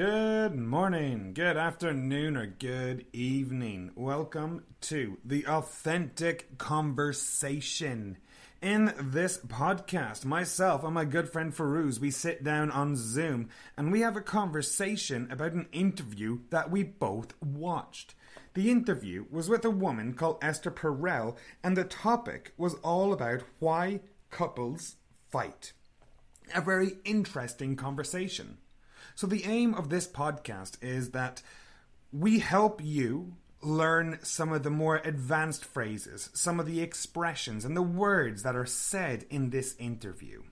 Good morning, good afternoon, or good evening. Welcome to the Authentic Conversation. In this podcast, myself and my good friend Farouz, we sit down on Zoom and we have a conversation about an interview that we both watched. The interview was with a woman called Esther Perel, and the topic was all about why couples fight. A very interesting conversation. So, the aim of this podcast is that we help you learn some of the more advanced phrases, some of the expressions, and the words that are said in this interview.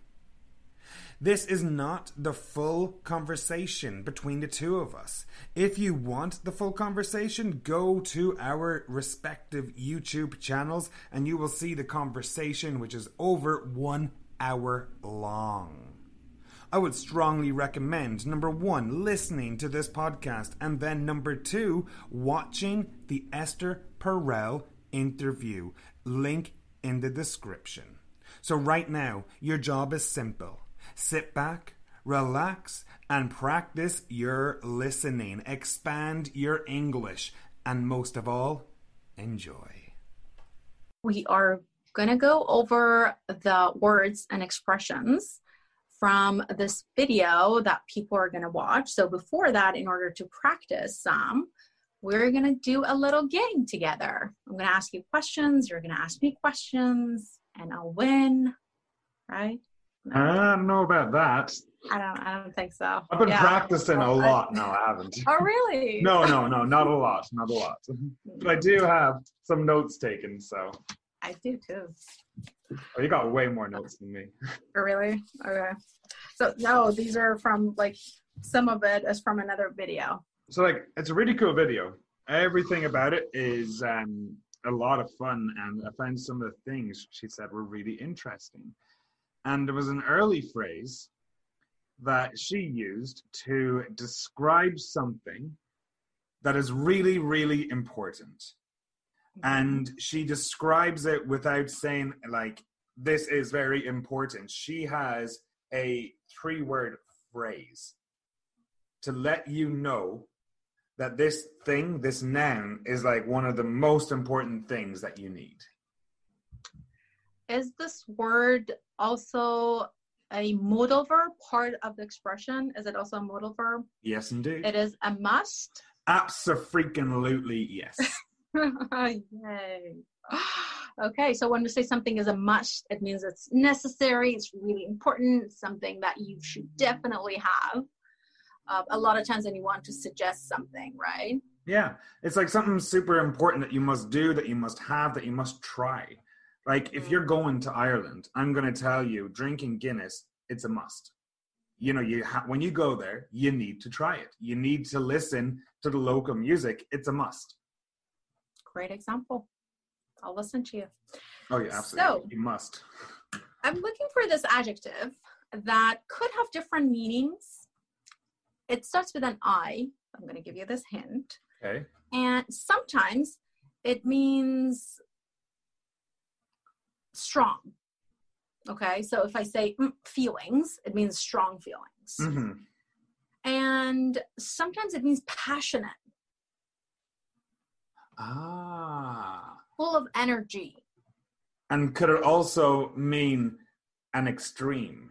This is not the full conversation between the two of us. If you want the full conversation, go to our respective YouTube channels and you will see the conversation, which is over one hour long. I would strongly recommend number one, listening to this podcast, and then number two, watching the Esther Perel interview. Link in the description. So, right now, your job is simple sit back, relax, and practice your listening. Expand your English, and most of all, enjoy. We are going to go over the words and expressions from this video that people are going to watch. So before that, in order to practice some, we're going to do a little game together. I'm going to ask you questions, you're going to ask me questions, and I'll win, right? I don't know about that. I don't. I don't think so. I've been yeah. practicing a lot. No, I haven't. Oh, really? no, no, no, not a lot, not a lot. But I do have some notes taken. So. I do too. Oh, you got way more notes than me. Oh, really? Okay. So no, these are from like some of it is from another video. So like it's a really cool video. Everything about it is um, a lot of fun, and I found some of the things she said were really interesting. And there was an early phrase that she used to describe something that is really, really important and she describes it without saying like this is very important. She has a three word phrase to let you know that this thing this noun is like one of the most important things that you need. Is this word also a modal verb part of the expression? Is it also a modal verb? Yes indeed. It is a must? Absolutely yes Yay. Okay, so when we say something is a must, it means it's necessary, it's really important, something that you should definitely have. Uh, a lot of times when you want to suggest something, right? Yeah, it's like something super important that you must do, that you must have, that you must try. Like if you're mm. going to Ireland, I'm going to tell you, drinking Guinness, it's a must. You know, you ha- when you go there, you need to try it. You need to listen to the local music. It's a must great example. I'll listen to you. Oh, yeah, absolutely. So, you must. I'm looking for this adjective that could have different meanings. It starts with an I. I'm going to give you this hint. Okay. And sometimes it means strong. Okay. So if I say mm, feelings, it means strong feelings. Mm-hmm. And sometimes it means passionate. Ah. Full of energy. And could it also mean an extreme?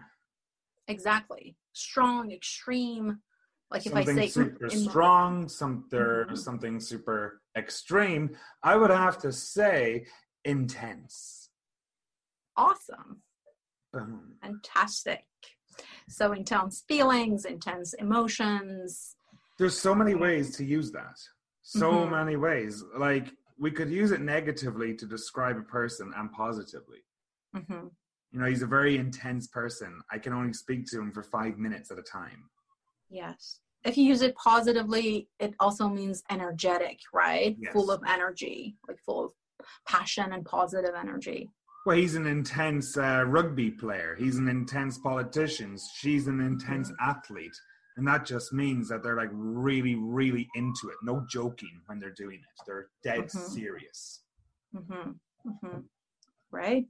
Exactly. Strong, extreme. Like something if I say super strong, something mm-hmm. something super extreme, I would have to say intense. Awesome. Boom. Fantastic. So intense feelings, intense emotions. There's so many ways to use that so mm-hmm. many ways. Like we could use it negatively to describe a person and positively. Mm-hmm. You know, he's a very intense person. I can only speak to him for five minutes at a time. Yes. If you use it positively, it also means energetic, right? Yes. Full of energy, like full of passion and positive energy. Well, he's an intense uh, rugby player. He's an intense politician. She's an intense mm-hmm. athlete and that just means that they're like really really into it no joking when they're doing it they're dead mm-hmm. serious mm-hmm. Mm-hmm. right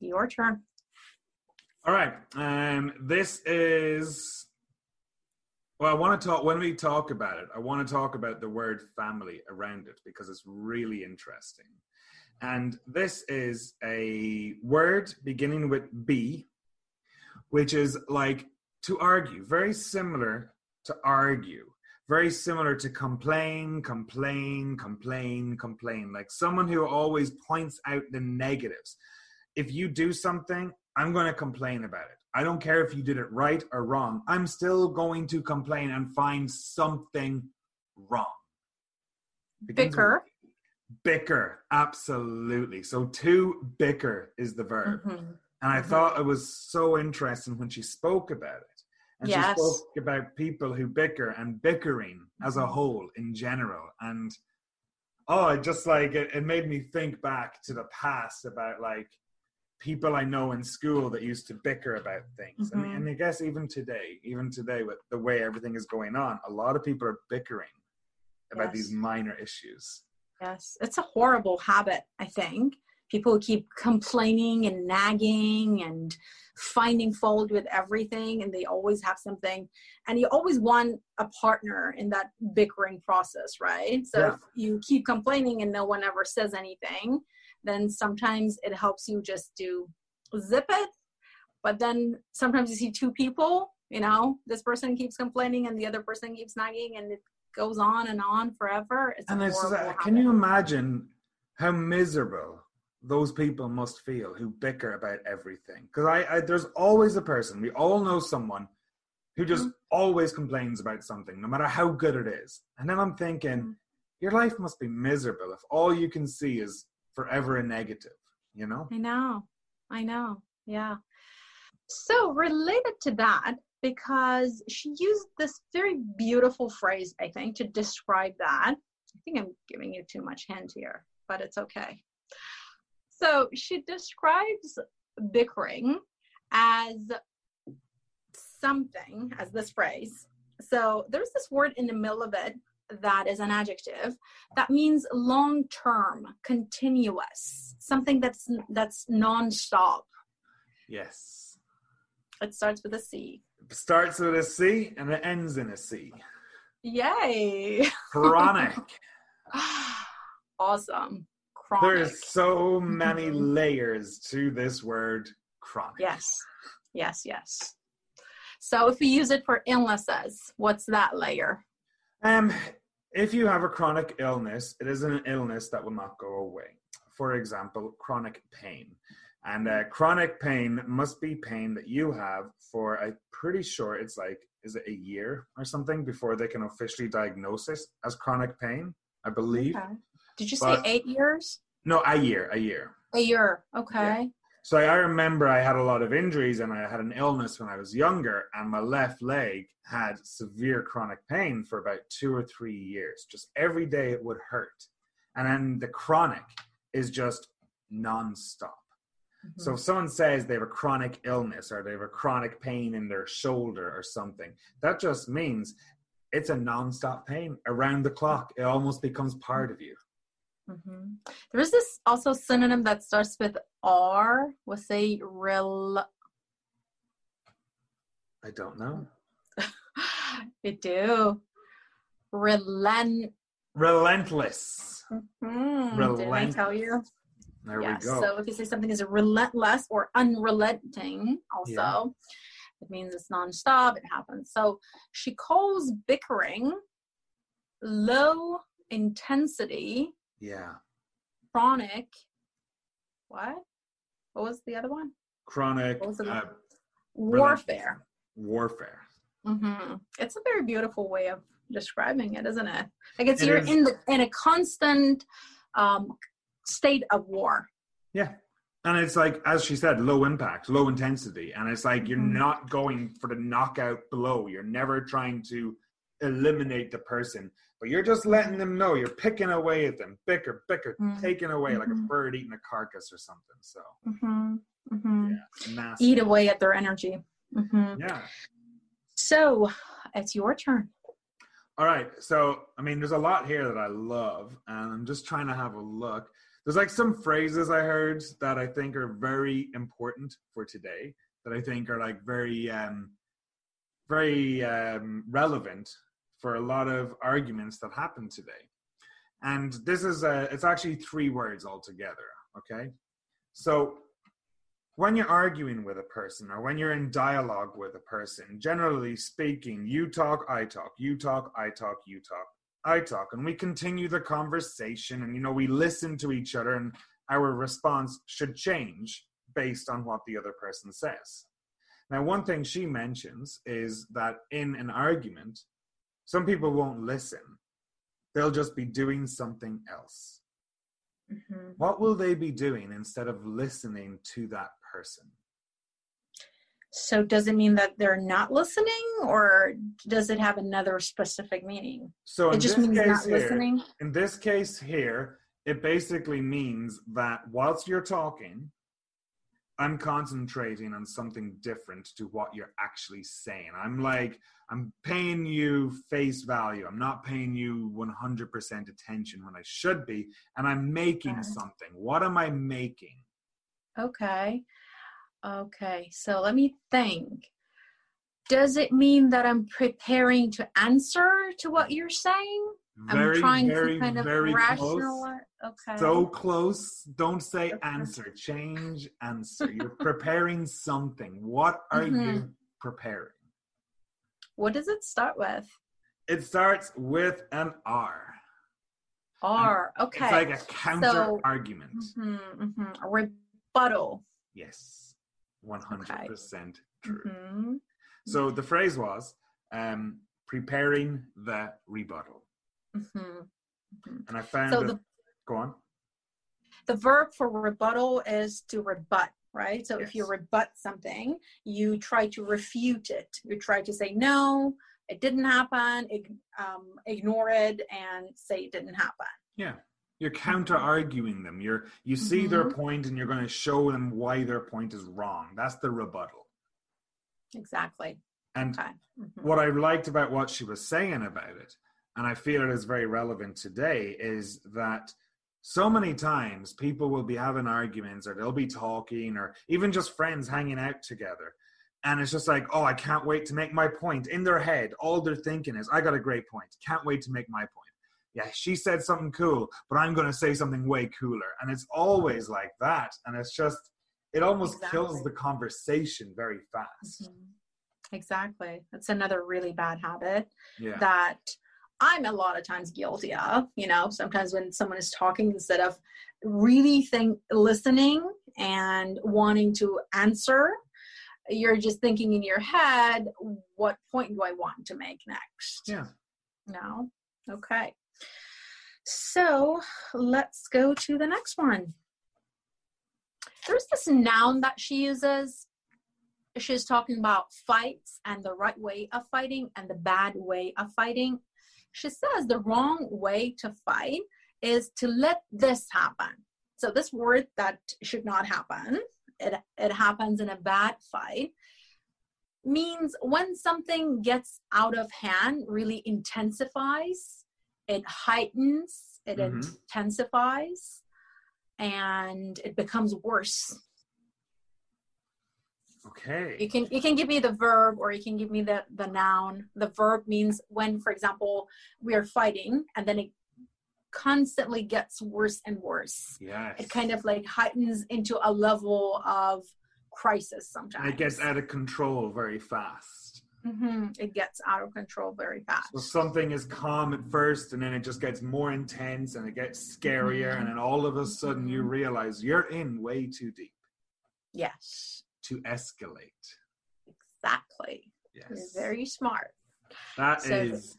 your turn all right um this is Well, I want to talk when we talk about it. I want to talk about the word family around it because it's really interesting. And this is a word beginning with B, which is like to argue, very similar to argue, very similar to complain, complain, complain, complain, like someone who always points out the negatives. If you do something, I'm going to complain about it. I don't care if you did it right or wrong. I'm still going to complain and find something wrong. Bicker. Bicker, absolutely. So to bicker is the verb. Mm-hmm. And I mm-hmm. thought it was so interesting when she spoke about it. And yes. she spoke about people who bicker and bickering as a mm-hmm. whole in general. And oh, it just like it, it made me think back to the past about like people I know in school that used to bicker about things. Mm-hmm. And, and I guess even today, even today with the way everything is going on, a lot of people are bickering about yes. these minor issues. Yes, it's a horrible habit, I think people keep complaining and nagging and finding fault with everything and they always have something. And you always want a partner in that bickering process right? So yeah. if you keep complaining and no one ever says anything then sometimes it helps you just to zip it. But then sometimes you see two people you know this person keeps complaining and the other person keeps nagging and it goes on and on forever. It's and it's, uh, can you imagine how miserable those people must feel who bicker about everything. Because I, I, there's always a person. We all know someone who just mm-hmm. always complains about something, no matter how good it is. And then I'm thinking, mm-hmm. your life must be miserable if all you can see is forever a negative. You know? I know. I know. Yeah. So related to that, because she used this very beautiful phrase, I think, to describe that. I think I'm giving you too much hint here, but it's okay. So she describes bickering as something, as this phrase. So there's this word in the middle of it that is an adjective that means long term, continuous, something that's that's non-stop. Yes. It starts with a C. It starts with a C and it ends in a C. Yay. Chronic. awesome chronic. There's so many mm-hmm. layers to this word chronic. Yes, yes, yes. So if we use it for illnesses, what's that layer? Um, if you have a chronic illness, it is an illness that will not go away. For example, chronic pain. And uh, chronic pain must be pain that you have for, I'm pretty sure it's like, is it a year or something before they can officially diagnose it as chronic pain? I believe. Okay. Did you say eight years? No, a year, a year. A year, okay. Yeah. So I remember I had a lot of injuries and I had an illness when I was younger, and my left leg had severe chronic pain for about two or three years. Just every day it would hurt. And then the chronic is just nonstop. Mm-hmm. So if someone says they have a chronic illness or they have a chronic pain in their shoulder or something, that just means it's a nonstop pain around the clock. It almost becomes part of you. Mm-hmm. There is this also synonym that starts with R. We'll say rel. I don't know. you do. Relent. Relentless. Mm-hmm. Relentless. Did I tell you? There yes. we go. So if you say something is relentless or unrelenting, also, yeah. it means it's nonstop. It happens. So she calls bickering low intensity yeah. Chronic. What? What was the other one? Chronic uh, warfare. Warfare. Mm-hmm. It's a very beautiful way of describing it, isn't it? Like it's it you're is. in the in a constant um, state of war. Yeah, and it's like as she said, low impact, low intensity, and it's like you're mm-hmm. not going for the knockout blow. You're never trying to eliminate the person but you're just letting them know you're picking away at them, bicker, bicker, mm-hmm. taking away mm-hmm. like a mm-hmm. bird eating a carcass or something. So, mm-hmm. mm-hmm. yeah, eat away at their energy. Mm-hmm. Yeah. So, it's your turn. All right. So, I mean, there's a lot here that I love, and I'm just trying to have a look. There's like some phrases I heard that I think are very important for today, that I think are like very um, very um, relevant for a lot of arguments that happen today. And this is a, it's actually three words altogether. Okay. So when you're arguing with a person or when you're in dialogue with a person, generally speaking, you talk, I talk, you talk, I talk, you talk, I talk, and we continue the conversation and, you know, we listen to each other and our response should change based on what the other person says. Now, one thing she mentions is that in an argument, some people won't listen, they'll just be doing something else. Mm-hmm. What will they be doing instead of listening to that person? So, does it mean that they're not listening, or does it have another specific meaning? So, it just means not here, listening. In this case here, it basically means that whilst you're talking, I'm concentrating on something different to what you're actually saying. I'm like, I'm paying you face value. I'm not paying you 100% attention when I should be. And I'm making okay. something. What am I making? Okay. Okay. So let me think. Does it mean that I'm preparing to answer to what you're saying? Very, I'm trying very, to kind of very rationalize. Okay. So close. Don't say answer. Change answer. You're preparing something. What are mm-hmm. you preparing? What does it start with? It starts with an R. R. Okay. It's like a counter so, argument. Mm-hmm, mm-hmm. A rebuttal. Yes. 100% okay. true. Mm-hmm. So the phrase was um, preparing the rebuttal. Mm-hmm. Mm-hmm. And I found so the, go on. The verb for rebuttal is to rebut, right? So yes. if you rebut something, you try to refute it. You try to say no, it didn't happen. um, ignore it and say it didn't happen. Yeah, you're counter arguing them. You're you see mm-hmm. their point and you're going to show them why their point is wrong. That's the rebuttal. Exactly. And okay. mm-hmm. what I liked about what she was saying about it and I feel it is very relevant today, is that so many times people will be having arguments or they'll be talking or even just friends hanging out together. And it's just like, oh, I can't wait to make my point. In their head, all they're thinking is, I got a great point. Can't wait to make my point. Yeah, she said something cool, but I'm going to say something way cooler. And it's always like that. And it's just, it almost exactly. kills the conversation very fast. Mm-hmm. Exactly. That's another really bad habit yeah. that I'm a lot of times guilty of, you know, sometimes when someone is talking instead of really think listening and wanting to answer, you're just thinking in your head, what point do I want to make next? Yeah. No. Okay. So let's go to the next one. There's this noun that she uses. She's talking about fights and the right way of fighting and the bad way of fighting. She says the wrong way to fight is to let this happen. So this word that should not happen, it, it happens in a bad fight, means when something gets out of hand, really intensifies, it heightens, it mm-hmm. intensifies, and it becomes worse Okay. You can you can give me the verb or you can give me the the noun. The verb means when, for example, we are fighting and then it constantly gets worse and worse. Yes. It kind of like heightens into a level of crisis sometimes. And it gets out of control very fast. Mm-hmm. It gets out of control very fast. So something is calm at first, and then it just gets more intense, and it gets scarier, mm-hmm. and then all of a sudden you realize you're in way too deep. Yes to escalate. Exactly. Yes. You're very smart. That so, is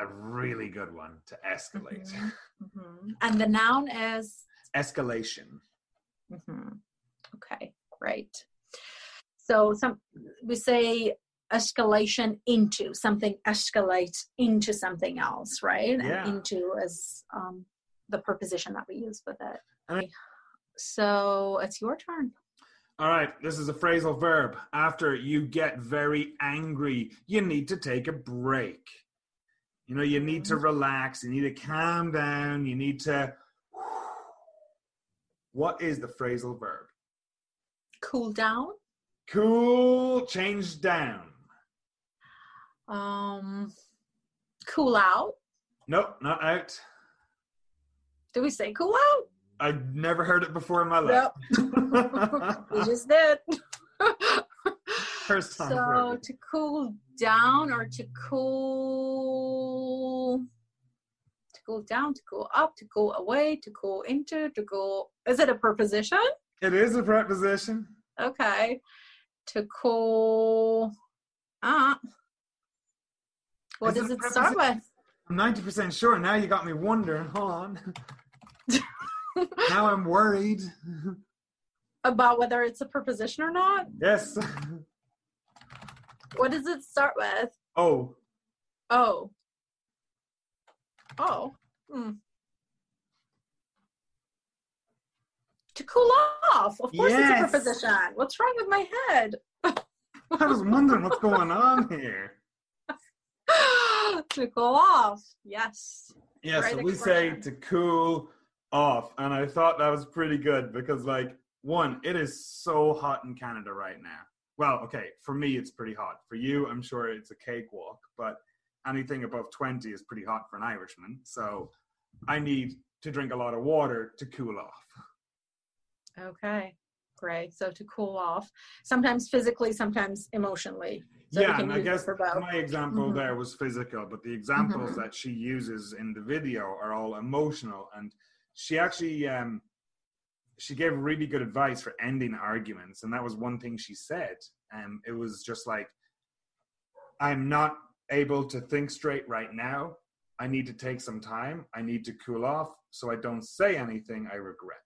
a really good one to escalate. Mm-hmm, mm-hmm. And the noun is escalation. Mm-hmm. Okay, great. So some we say escalation into something escalates into something else, right? Yeah. And into as um, the preposition that we use with it. so it's your turn. All right, this is a phrasal verb. After you get very angry, you need to take a break. You know, you need to relax, you need to calm down, you need to. What is the phrasal verb? Cool down. Cool, change down. Um, cool out. Nope, not out. Do we say cool out? I've never heard it before in my life. Nope. we just did. First time. so to cool down or to cool to cool down, to cool up, to cool away, to cool into, to cool is it a preposition? it is a preposition. Okay. To cool uh what Is does it it start with? I'm 90% sure. Now you got me wondering. Hold on. now I'm worried. About whether it's a preposition or not? yes. What does it start with? Oh, Oh. Oh. Hmm. To cool off. Of course Yes. it's a preposition. What's wrong with my head? I was wondering what's going on here. to cool off. Yes. Yeah, so we say to cool off, and I thought that was pretty good because, like, one, it is so hot in Canada right now. Well, okay, for me it's pretty hot. For you, I'm sure it's a cakewalk, but anything above 20 is pretty hot for an Irishman. So I need to drink a lot of water to cool off. Okay. Great. So to cool off. Sometimes physically, sometimes emotionally. So yeah, and I guess my example Mhm. there was physical, but the examples Mhm. that she uses in the video are all emotional. And she actually um, she gave really good advice for ending arguments, and that was one thing she said. Um, it was just like, "I'm not able to think straight right now. I need to take some time. I need to cool off, so I don't say anything I regret."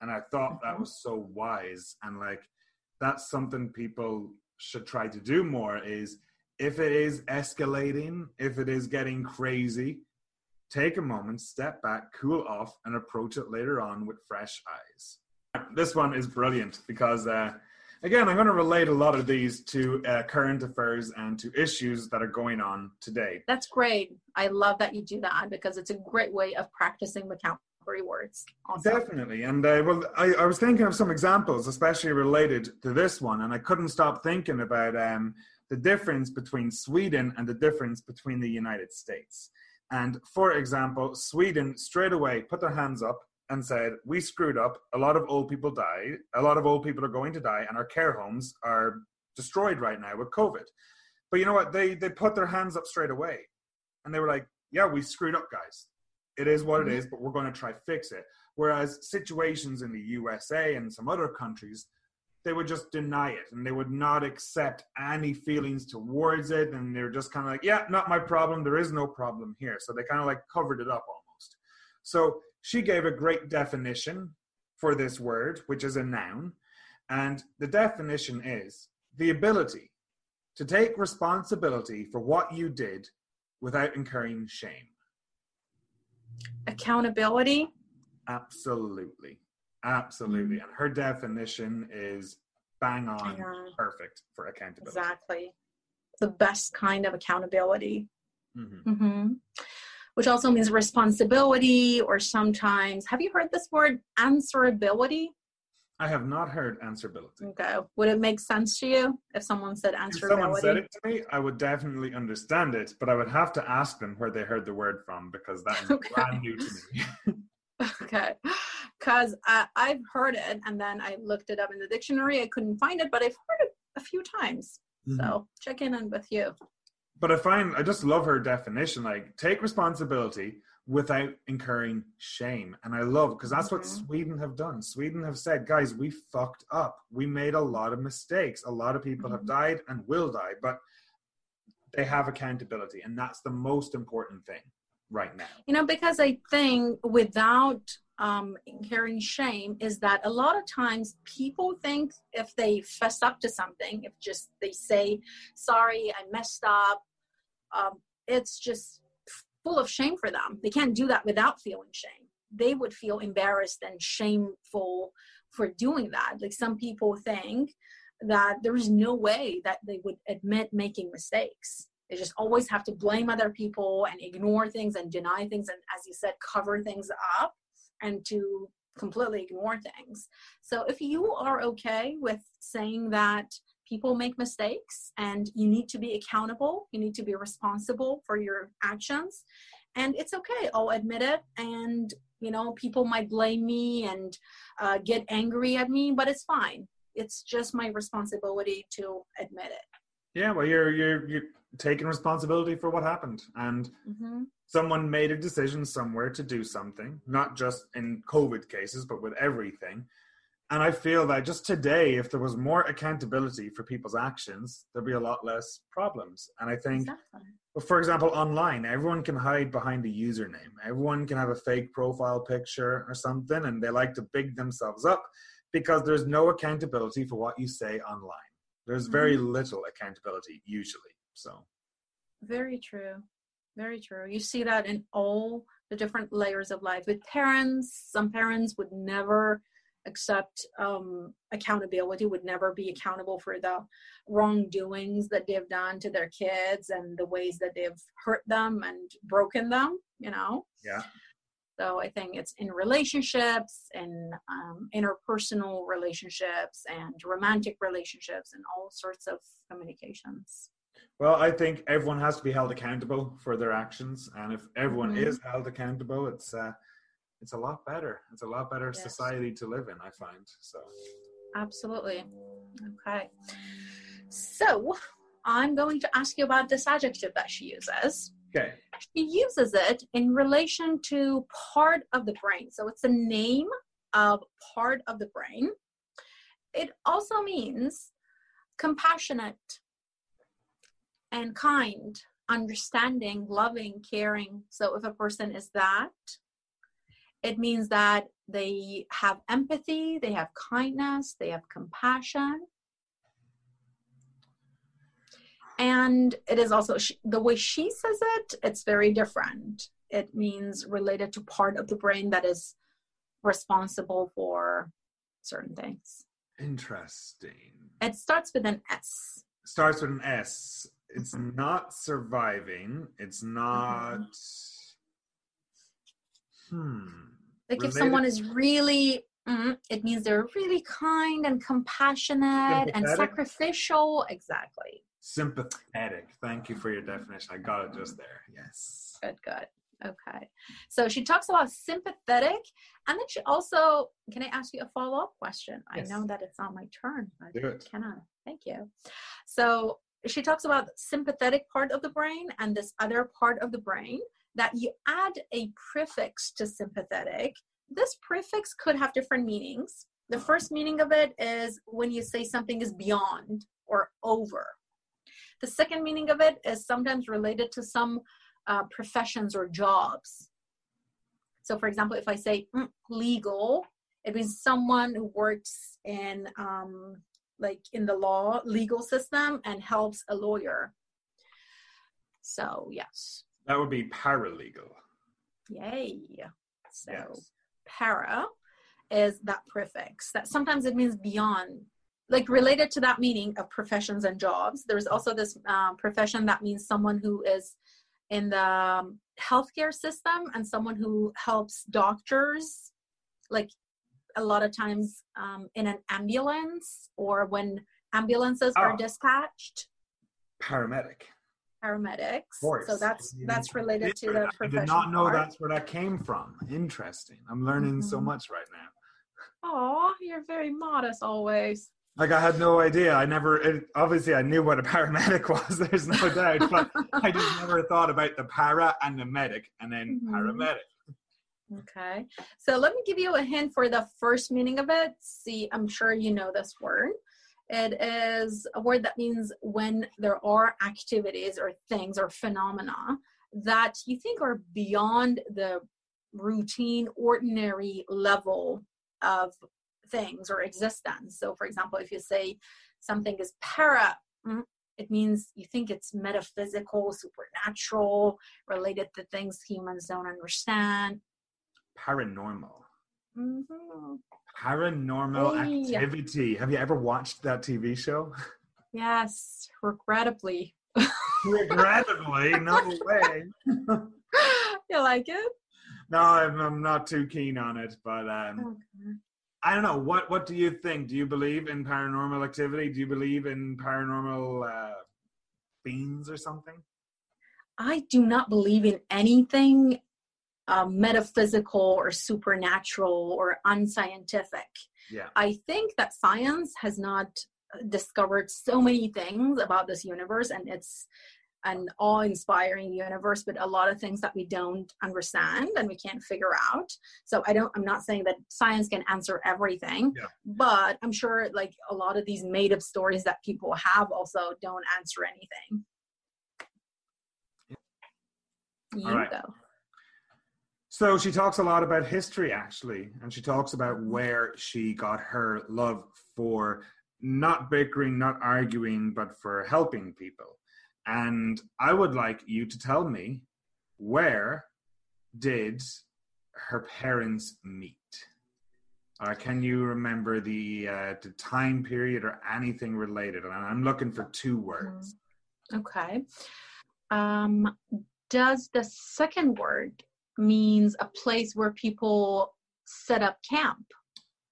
And I thought that Mhm. was so wise, and like that's something people should try to do more is if it is escalating, if it is getting crazy, take a moment, step back, cool off, and approach it later on with fresh eyes. This one is brilliant because, uh, again, I'm going to relate a lot of these to uh, current affairs and to issues that are going on today. That's great. I love that you do that because it's a great way of practicing vocabulary words. Also. Definitely. And uh, well, I, I was thinking of some examples, especially related to this one, and I couldn't stop thinking about um, the difference between Sweden and the difference between the United States. And for example, Sweden straight away put their hands up and said, We screwed up. A lot of old people died. A lot of old people are going to die, and our care homes are destroyed right now with COVID. But you know what? They, they put their hands up straight away. And they were like, Yeah, we screwed up, guys. It is what it mm-hmm. is, but we're going to try fix it. Whereas situations in the USA and some other countries, they would just deny it and they would not accept any feelings towards it. And they're just kind of like, yeah, not my problem. There is no problem here. So they kind of like covered it up almost. So she gave a great definition for this word, which is a noun. And the definition is the ability to take responsibility for what you did without incurring shame. Accountability. Absolutely. Absolutely. And her definition is bang on Yeah. perfect for accountability. Exactly. The best kind of accountability. Mhm. hmm Which also means responsibility, or sometimes, have you heard this word, answerability? I have not heard answerability. Okay. Would it make sense to you if someone said answerability? If someone said it to me, I would definitely understand it, but I would have to ask them where they heard the word from because that is Okay. brand new to me. Okay. Because I've heard it and then I looked it up in the dictionary. I couldn't find it, but I've heard it a few times. Mm-hmm. So check in on with you. But I find I just love her definition like take responsibility without incurring shame. And I love because that's what Mhm. Sweden have done. Sweden have said, guys, we fucked up. We made a lot of mistakes. A lot of people have Mhm. died and will die, but they have accountability. And that's the most important thing right now. You know, because I think without um, incurring shame is that a lot of times people think if they fess up to something, if just they say, sorry, I messed up, um, it's just full of shame for them. They can't do that without feeling shame. They would feel embarrassed and shameful for doing that. Like some people think that there is no way that they would admit making mistakes. They just always have to blame other people and ignore things and deny things and, as you said, cover things up and to completely ignore things. So if you are okay with saying that people make mistakes and you need to be accountable you need to be responsible for your actions and it's okay i'll admit it and you know people might blame me and uh, get angry at me but it's fine it's just my responsibility to admit it yeah well you're you're you're taking responsibility for what happened and mm-hmm. someone made a decision somewhere to do something not just in covid cases but with everything and I feel that just today, if there was more accountability for people's actions, there'd be a lot less problems. And I think, exactly. for example, online, everyone can hide behind a username. Everyone can have a fake profile picture or something, and they like to big themselves up because there's no accountability for what you say online. There's very mm-hmm. little accountability usually. So, very true. Very true. You see that in all the different layers of life. With parents, some parents would never accept um, accountability, would never be accountable for the wrongdoings that they've done to their kids and the ways that they've hurt them and broken them, you know? Yeah. So I think it's in relationships and um, interpersonal relationships and romantic relationships and all sorts of communications. Well, I think everyone has to be held accountable for their actions, and if everyone mm-hmm. is held accountable, it's uh, it's a lot better. It's a lot better yes. society to live in, I find. So absolutely. Okay. So I'm going to ask you about this adjective that she uses. Okay. She uses it in relation to part of the brain. So it's the name of part of the brain. It also means compassionate and kind, understanding, loving, caring. So if a person is that, it means that they have empathy, they have kindness, they have compassion. And it is also the way she says it, it's very different. It means related to part of the brain that is responsible for certain things. Interesting. It starts with an S. Starts with an S. It's mm-hmm. not surviving. It's not. Mm-hmm. Hmm. Like Related. if someone is really, mm, it means they're really kind and compassionate and sacrificial. Exactly. Sympathetic. Thank you for your definition. I got it just there. Yes. Good, good. Okay. So she talks about sympathetic. And then she also, can I ask you a follow up question? Yes. I know that it's not my turn. I Do it. Cannot. Thank you. So she talks about sympathetic part of the brain and this other part of the brain that you add a prefix to sympathetic. This prefix could have different meanings. The first meaning of it is when you say something is beyond or over. The second meaning of it is sometimes related to some uh, professions or jobs. So, for example, if I say mm, legal, it means someone who works in um, like in the law legal system and helps a lawyer. So, yes. That would be paralegal. Yay. So yes. para is that prefix that sometimes it means beyond like related to that meaning of professions and jobs there's also this um, profession that means someone who is in the um, healthcare system and someone who helps doctors like a lot of times um, in an ambulance or when ambulances oh. are dispatched paramedic paramedics. So that's that's related to the I did not know part. that's where that came from. Interesting. I'm learning mm-hmm. so much right now. Oh, you're very modest always. Like I had no idea. I never. It, obviously, I knew what a paramedic was. There's no doubt, but I just never thought about the para and the medic, and then mm-hmm. paramedic. Okay, so let me give you a hint for the first meaning of it. See, I'm sure you know this word. It is a word that means when there are activities or things or phenomena that you think are beyond the routine, ordinary level of things or existence. So, for example, if you say something is para, mm, it means you think it's metaphysical, supernatural, related to things humans don't understand. Paranormal. Mm-hmm paranormal hey. activity. Have you ever watched that TV show? Yes, regrettably. regrettably, no way. you like it? No, I'm, I'm, not too keen on it, but um, okay. I don't know. What What do you think? Do you believe in paranormal activity? Do you believe in paranormal uh, beings or something? I do not believe in anything uh, metaphysical or supernatural or unscientific. Yeah. I think that science has not discovered so many things about this universe and it's an awe-inspiring universe but a lot of things that we don't understand and we can't figure out so i don't i'm not saying that science can answer everything Yeah. but i'm sure like a lot of these made up stories that people have also don't answer anything you All right. go So she talks a lot about history, actually, and she talks about where she got her love for not bickering, not arguing, but for helping people. And I would like you to tell me where did her parents meet? Uh, can you remember the uh, the time period or anything related? And I'm looking for two words. Okay. Um, does the second word means a place where people set up camp?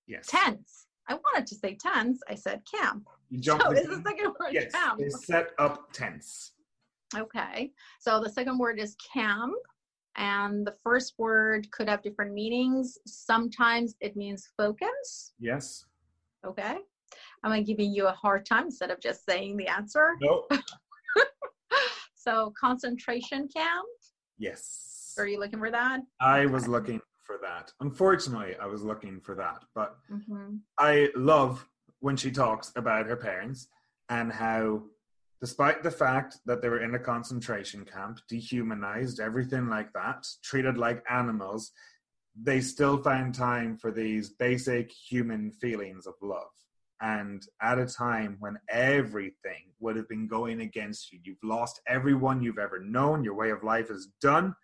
Yes. Tents. I wanted to say tents. I said camp. You So is the second word Yes. camp? They set up tents. Okay. So the second word is camp. And the first word could have different meanings. Sometimes it means focus. Yes. Okay. Am I'm giving you a hard time instead of just saying the answer. No. So concentration camp. Yes. Are you looking for that? I was looking for that. Unfortunately, I was looking for that. But Mm-hmm. I love when she talks about her parents and how, despite the fact that they were in a concentration camp, dehumanized, everything like that, treated like animals, they still found time for these basic human feelings of love. And at a time when everything would have been going against you, you've lost everyone you've ever known, your way of life is done,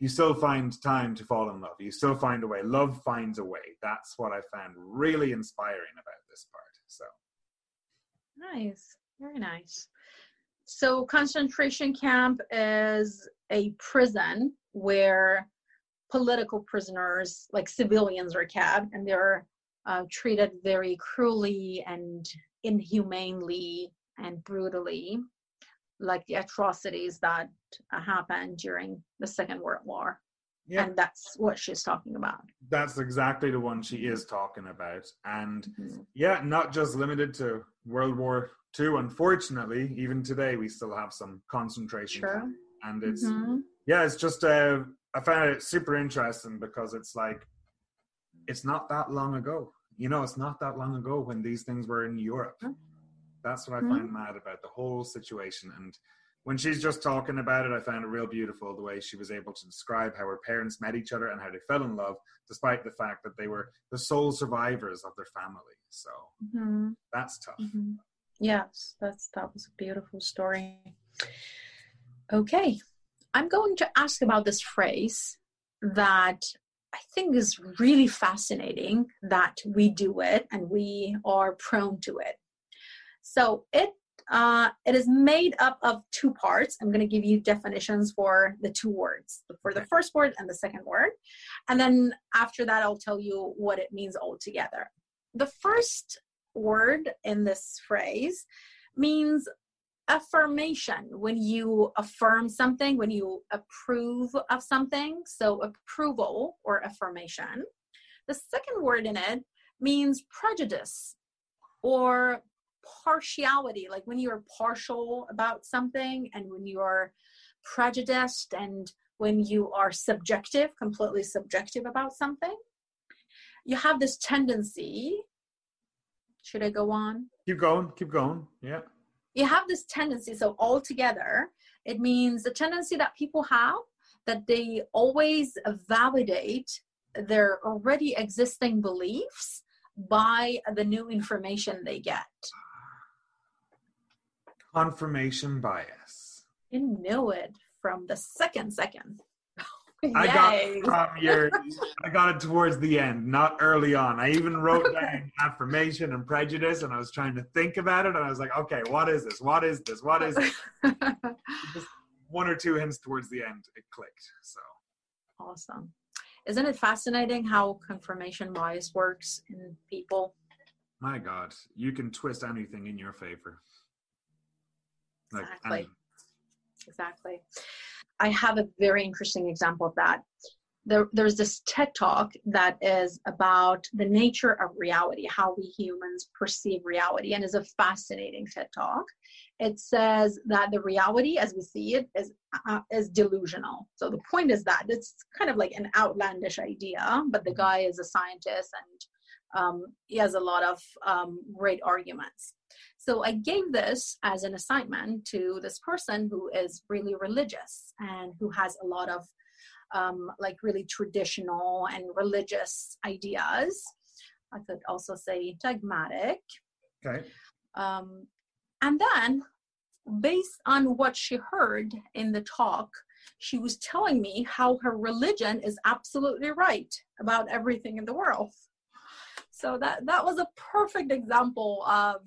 you still find time to fall in love. You still find a way. Love finds a way. That's what I found really inspiring about this part. So, Nice. Very nice. So, concentration camp is a prison where political prisoners, like civilians, are kept and they're uh, treated very cruelly and inhumanely and brutally, like the atrocities that uh, happened during the Second World War. yeah, And that's what she's talking about. that's exactly the one she is talking about. And Mhm. yeah, not just limited to World War II. Unfortunately, even today, we still have some concentration Sure. camps. And it's, Mhm. yeah, it's just, uh, I found it super interesting because it's like, it's not that long ago. You know, it's not that long ago when these things were in Europe. Mhm. That's what I find mad about the whole situation. And when she's just talking about it, I found it real beautiful the way she was able to describe how her parents met each other and how they fell in love, despite the fact that they were the sole survivors of their family. So Mhm. that's tough. Mhm. Yes, that's that was a beautiful story. Okay, I'm going to ask about this phrase that I think is really fascinating that we do it and we are prone to it. So it uh, it is made up of two parts. I'm going to give you definitions for the two words, for the first word and the second word, and then after that, I'll tell you what it means altogether. The first word in this phrase means affirmation when you affirm something when you approve of something so approval or affirmation the second word in it means prejudice or partiality like when you're partial about something and when you are prejudiced and when you are subjective completely subjective about something you have this tendency should i go on Keep going, keep going. Yeah. you have this tendency so altogether it means the tendency that people have that they always validate their already existing beliefs by the new information they get Confirmation bias. you knew it from the second second I got from your I got it towards the end, not early on. I even wrote down affirmation and prejudice and I was trying to think about it and I was like, okay, what is this? What is this? What is this? Just one or two hints towards the end, it clicked. So awesome isn't it fascinating how confirmation bias works in people? My God, you can twist anything in your favor. Like exactly. Anything. Exactly. I have a very interesting example of that. There, there's this TED talk that is about the nature of reality, how we humans perceive reality, and is a fascinating TED talk. It says that the reality, as we see it, is uh, is delusional. So the point is that it's kind of like an outlandish idea, but the mm-hmm. guy is a scientist and um, he has a lot of um, great arguments. So I gave this as an assignment to this person who is really religious and who has a lot of um, like really traditional and religious ideas. I could also say dogmatic. Okay. Um, and then, based on what she heard in the talk, she was telling me how her religion is absolutely right about everything in the world. So that that was a perfect example of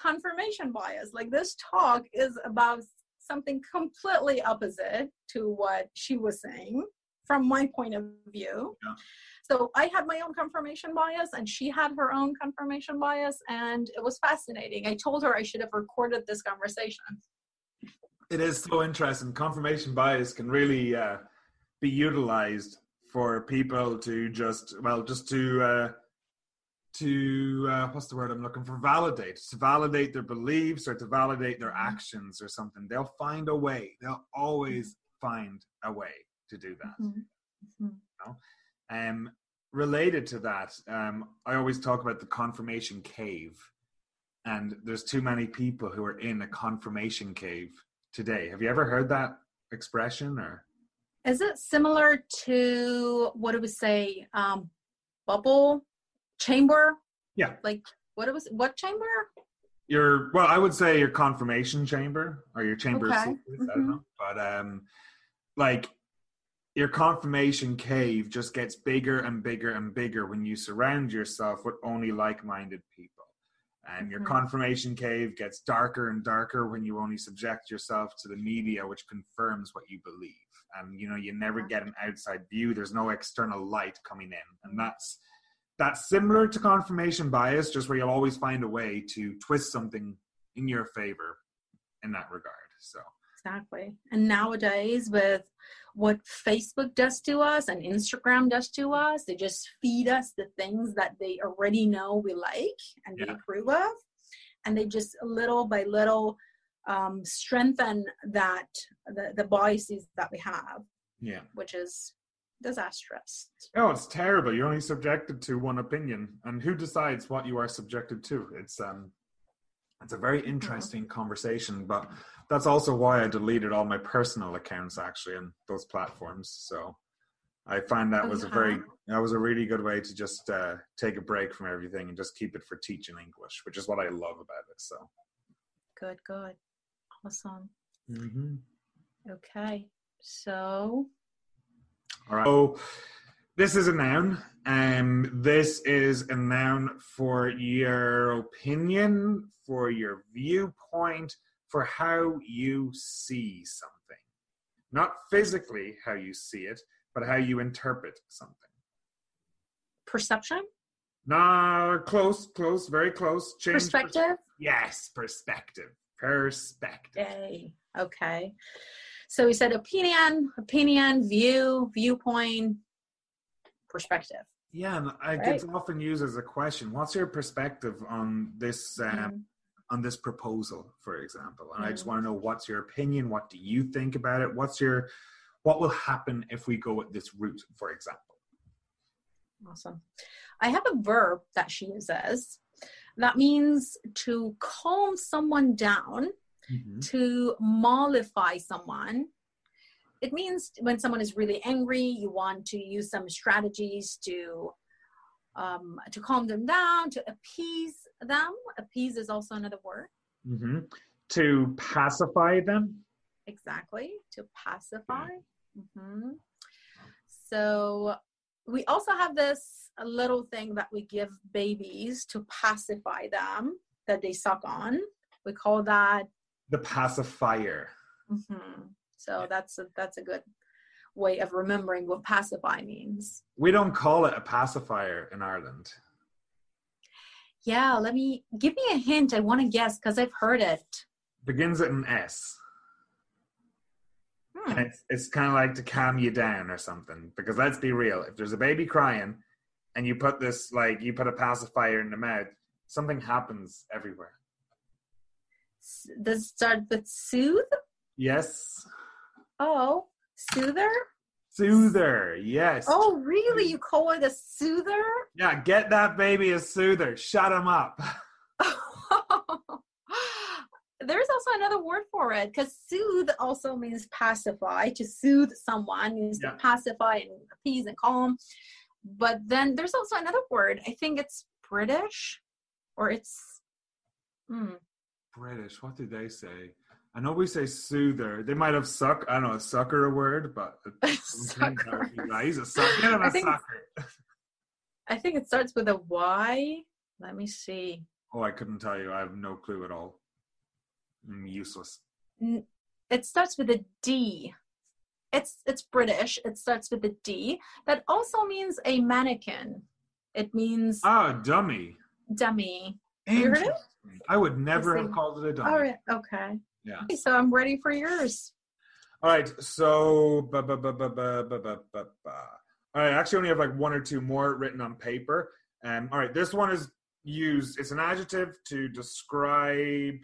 confirmation bias. Like this talk is about something completely opposite to what she was saying from my point of view. Yeah. So I had my own confirmation bias and she had her own confirmation bias and it was fascinating. I told her I should have recorded this conversation. It is so interesting. Confirmation bias can really uh, be utilized for people to just well just to uh, to uh, what's the word I'm looking for? Validate to validate their beliefs or to validate their mm-hmm. actions or something. They'll find a way. They'll always find a way to do that. Mm-hmm. mm-hmm. You know? Um, related to that, um, I always talk about the confirmation cave, and there's too many people who are in a confirmation cave today. Have you ever heard that expression or? Is it similar to what do we say? Um, bubble chamber? Yeah. Like what it was what chamber? Your well, I would say your confirmation chamber or your chamber okay. of secrets. Mm-hmm. I don't mm-hmm. know. But um like your confirmation cave just gets bigger and bigger and bigger when you surround yourself with only like-minded people. And mm-hmm. your confirmation cave gets darker and darker when you only subject yourself to the media, which confirms what you believe. And you know, you never get an outside view. There's no external light coming in, and that's that's similar to confirmation bias, just where you'll always find a way to twist something in your favor in that regard. So exactly. And nowadays, with what Facebook does to us and Instagram does to us, they just feed us the things that they already know we like and yeah. we approve of, and they just little by little um, strengthen that the, the biases that we have. Yeah, which is disastrous. Oh, it's terrible. You're only subjected to one opinion, and who decides what you are subjected to? It's um, it's a very mm-hmm. interesting mm-hmm. conversation, but that's also why I deleted all my personal accounts actually on those platforms. So I find that was a very uh-huh. that was a really good way to just uh, take a break from everything and just keep it for teaching English, which is what I love about it. So good, good, awesome. Mm-hmm. Okay, so all right. So this is a noun. Um, this is a noun for your opinion, for your viewpoint, for how you see something. Not physically how you see it, but how you interpret something. Perception? Nah, close, close, very close. Change perspective? Pers- yes, perspective. Perspective. Yay. Okay. So we said opinion, opinion, view, viewpoint, perspective. Yeah, and right. it's often used as a question. What's your perspective on this um, mm. on this proposal, for example? And mm. I just mm. want to know what's your opinion. What do you think about it? What's your what will happen if we go at this route, for example? Awesome. I have a verb that she uses that means to calm someone down mm-hmm. to mollify someone. It means when someone is really angry, you want to use some strategies to um, to calm them down, to appease them. Appease is also another word. Mm-hmm. To pacify them. Exactly, to pacify. Mm-hmm. So we also have this little thing that we give babies to pacify them that they suck on. We call that the pacifier. Mm-hmm. So that's a, that's a good way of remembering what pacify means. We don't call it a pacifier in Ireland. Yeah, let me give me a hint. I want to guess because I've heard it. Begins with an S. Hmm. And it's, it's kind of like to calm you down or something. Because let's be real, if there's a baby crying and you put this, like, you put a pacifier in the mouth, something happens everywhere. Does it start with soothe? Yes. Oh, soother? Soother. Yes. Oh, really? You call it a soother? Yeah, get that baby a soother. Shut him up. There's also another word for it because soothe also means pacify. To soothe someone means Yeah. to pacify and appease and calm. But then there's also another word. I think it's British or it's. Hmm. British. What did they say? I know we say soother. They might have suck. I don't know, sucker a word, but Sucker. He's a sucker. Get him I a think- sucker. I think it starts with a Y. Let me see. Oh, I couldn't tell you. I have no clue at all. I'm useless. It starts with a D. It's it's British. It starts with a D. That also means a mannequin. It means Ah, dummy. dummy. You heard it? I would never have called it a dummy. All right. Okay. Yeah. Okay, So I'm ready for yours. All right, so ba ba ba ba ba ba ba ba. All right, I actually only have like one or two more written on paper. Um, all right, this one is used. It's an adjective to describe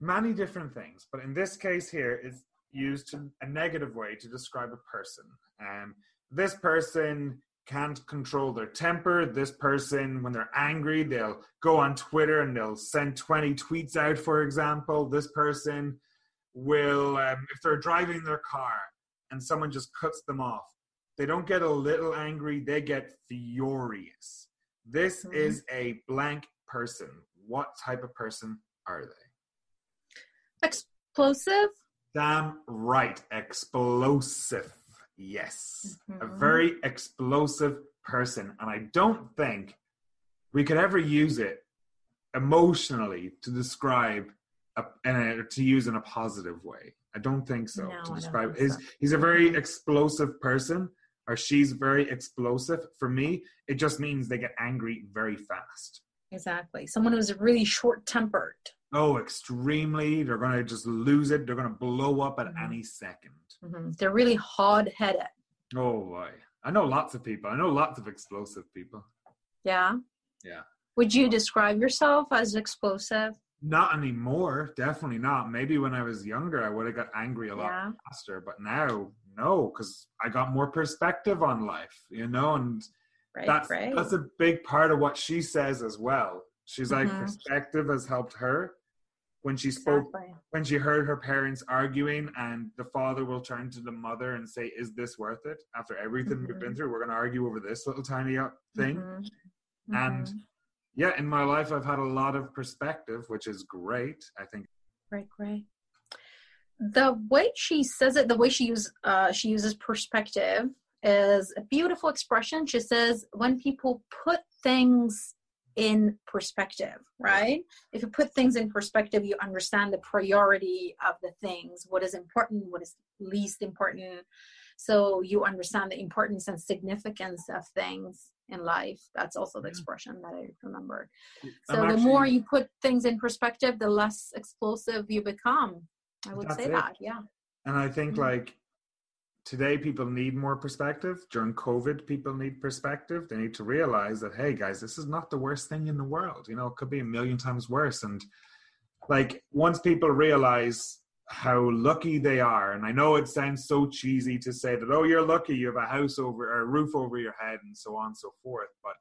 many different things, but in this case here, it's used to a negative way to describe a person. Um, this person can't control their temper. This person, when they're angry, they'll go on Twitter and they'll send 20 tweets out, for example. This person will, um, if they're driving their car and someone just cuts them off, they don't get a little angry, they get furious. This Mhm. is a blank person. What type of person are they? Explosive. Damn right, explosive. Yes, a Mhm. very explosive person. And I don't think we could ever use it emotionally to describe a, and to use in a positive way. I don't think so. No, to describe think is so. he's a very explosive person, or she's very explosive. For me, it just means they get angry very fast. Exactly. Someone who's really short tempered. Oh, extremely! They're gonna just lose it. They're gonna blow up at Mhm. any second. They're really hard headed. Oh boy, I know lots of people. I know lots of explosive people. Yeah. Yeah. Would you describe yourself as explosive? Not anymore. Definitely not. Maybe when I was younger, I would have got angry a lot Yeah. faster. But now, no, because I got more perspective on life. You know, and Right. that's right. that's a big part of what she says as well. She's like Mhm. perspective has helped her when she spoke exactly. when she heard her parents arguing and the father will turn to the mother and say is this worth it after everything we've been Mhm. through we're going to argue over this little tiny thing Mhm. And- Mhm. yeah in my life i've had a lot of perspective which is great i think Right, great The way she says it, the way she uses uh, she uses perspective is a beautiful expression. She says when people put things in perspective, right? If you put things in perspective, you understand the priority of the things, what is important, what is least important. So you understand the importance and significance of things in life. That's also the expression that I remember. I'm So the actually- more you put things in perspective, the less explosive you become. I would say it. that, yeah. and i think Mhm. like today people need more perspective. During covid people need perspective. They need to realize that hey guys this is not the worst thing in the world. You know it could be a million times worse. And like once people realize how lucky they are and i know it sounds so cheesy to say that oh you're lucky you have a house over a roof over your head and so on and so forth but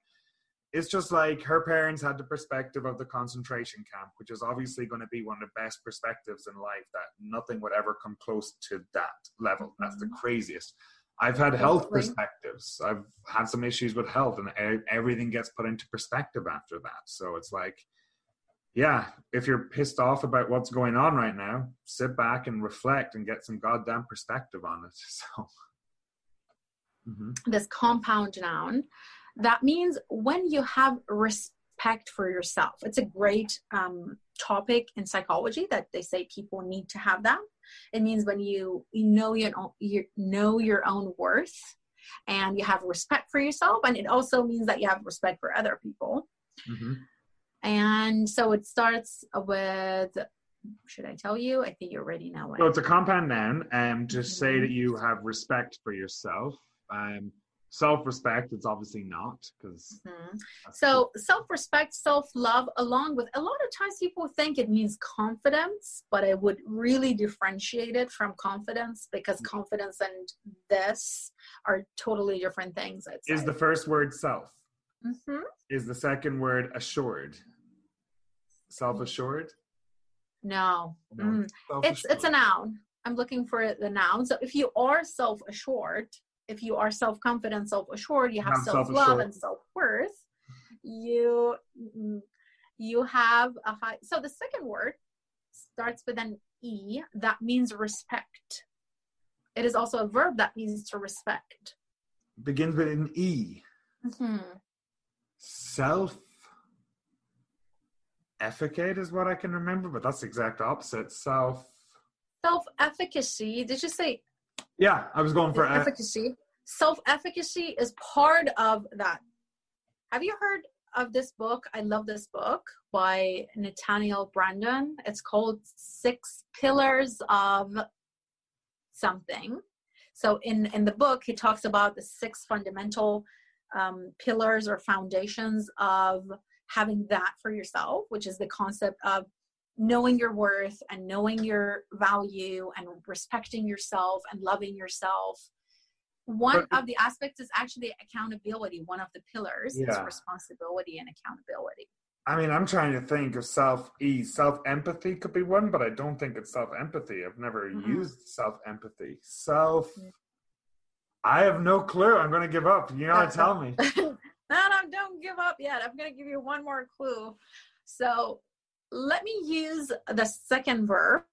it's just like her parents had the perspective of the concentration camp which is obviously going to be one of the best perspectives in life that nothing would ever come close to that level that's the Mhm. craziest i've had health perspectives i've had some issues with health and everything gets put into perspective after that so it's like yeah, if you're pissed off about what's going on right now, sit back and reflect and get some goddamn perspective on it. So, Mhm. This compound noun, that means when you have respect for yourself. It's a great um, topic in psychology that they say people need to have that. It means when you, you know your own, you know your own worth and you have respect for yourself and it also means that you have respect for other people. Mm-hmm. And so it starts with should I tell you? I think you already know it. So it's a compound noun. Um, to mm-hmm. say that you have respect for yourself. Um, self-respect it's obviously not because mm-hmm. so self-respect self-love along with a lot of times people think it means confidence but i would really differentiate it from confidence because mm-hmm. confidence and this are totally different things is the first word self mm-hmm. is the second word assured self-assured no, no. Mm. it's it's a noun i'm looking for the noun so if you are self-assured if you are self-confident self-assured you have self-love and self-worth you you have a high so the second word starts with an e that means respect. It is also a verb that means to respect. Begins with an e. Mm-hmm. self efficate is what i can remember but that's the exact opposite. Self self efficacy did you say yeah, I was going for efficacy. Self efficacy is part of that. Have you heard of this book? I love this book by Nathaniel Branden. It's called Six Pillars of Something. So in in the book, he talks about the six fundamental um, pillars or foundations of having that for yourself, which is the concept of knowing your worth and knowing your value and respecting yourself and loving yourself one of the aspects is actually accountability. One of the pillars yeah. is responsibility and accountability. I mean i'm trying to think of self e self empathy could be one but i don't think it's self empathy i've never mm-hmm. used self empathy self mm-hmm. i have no clue. I'm going to give up. You gotta tell me. No no don't give up yet. I'm going to give you one more clue. So let me use the second verb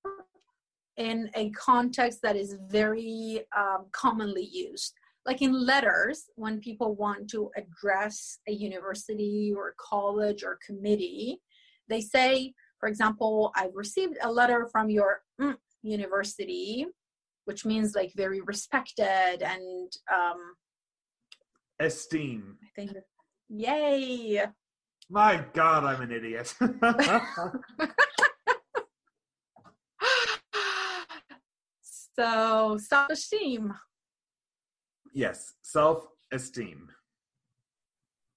in a context that is very um, commonly used. Like in letters, when people want to address a university or college or committee, they say, for example, I've received a letter from your mm, university, which means like very respected and um, esteem. I think, yay. My God, I'm an idiot. so, self esteem. Yes, self esteem.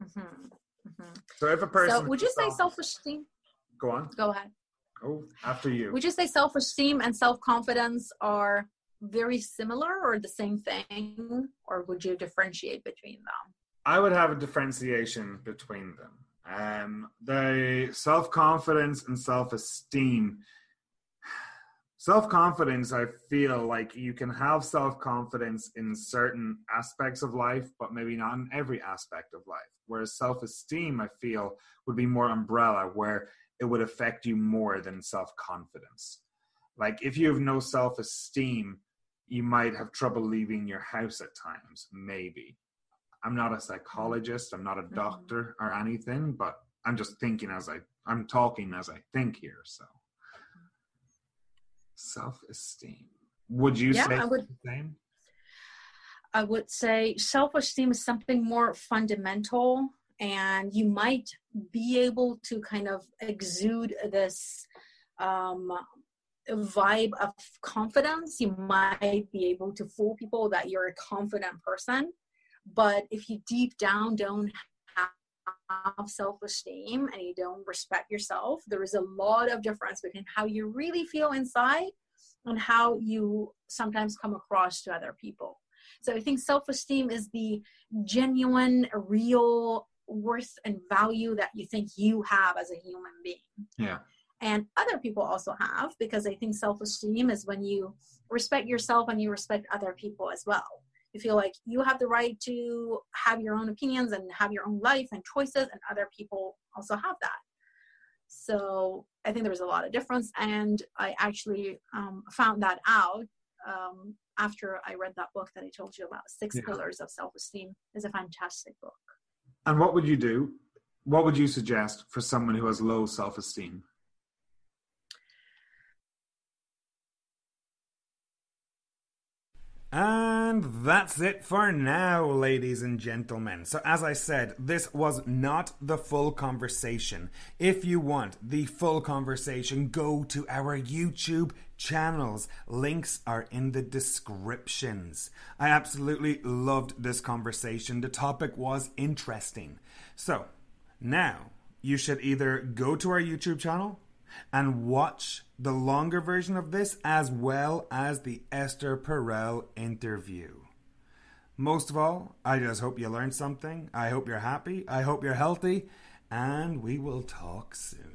Mm-hmm. Mm-hmm. So, if a person. So would you say self esteem? Go on. Go ahead. Oh, after you. Would you say self esteem and self confidence are very similar or the same thing, or would you differentiate between them? I would have a differentiation between them. Um, the self confidence and self esteem. Self confidence, I feel like you can have self confidence in certain aspects of life, but maybe not in every aspect of life. Whereas self esteem, I feel, would be more umbrella, where it would affect you more than self confidence. Like if you have no self esteem, you might have trouble leaving your house at times, maybe. I'm not a psychologist, I'm not a mm-hmm. doctor or anything, but I'm just thinking as I I'm talking as I think here. So self-esteem. Would you yeah, say I would, same? I would say self-esteem is something more fundamental and you might be able to kind of exude this um, vibe of confidence. You might be able to fool people that you're a confident person but if you deep down don't self-esteem and you don't respect yourself, there is a lot of difference between how you really feel inside and how you sometimes come across to other people. So I think self-esteem is the genuine, real worth and value that you think you have as a human being. Yeah. And other people also have because I think self-esteem is when you respect yourself and you respect other people as well you feel like you have the right to have your own opinions and have your own life and choices and other people also have that. So i think there was a lot of difference and i actually um, found that out um, after i read that book that i told you about six yeah. pillars of self-esteem. Is a fantastic book. And what would you do what would you suggest for someone who has low self-esteem And that's it for now, ladies and gentlemen. So, as I said, this was not the full conversation. If you want the full conversation, go to our YouTube channels. Links are in the descriptions. I absolutely loved this conversation. The topic was interesting. So, now you should either go to our YouTube channel and watch the longer version of this as well as the Esther Perel interview. Most of all, I just hope you learned something. I hope you're happy. I hope you're healthy. And we will talk soon.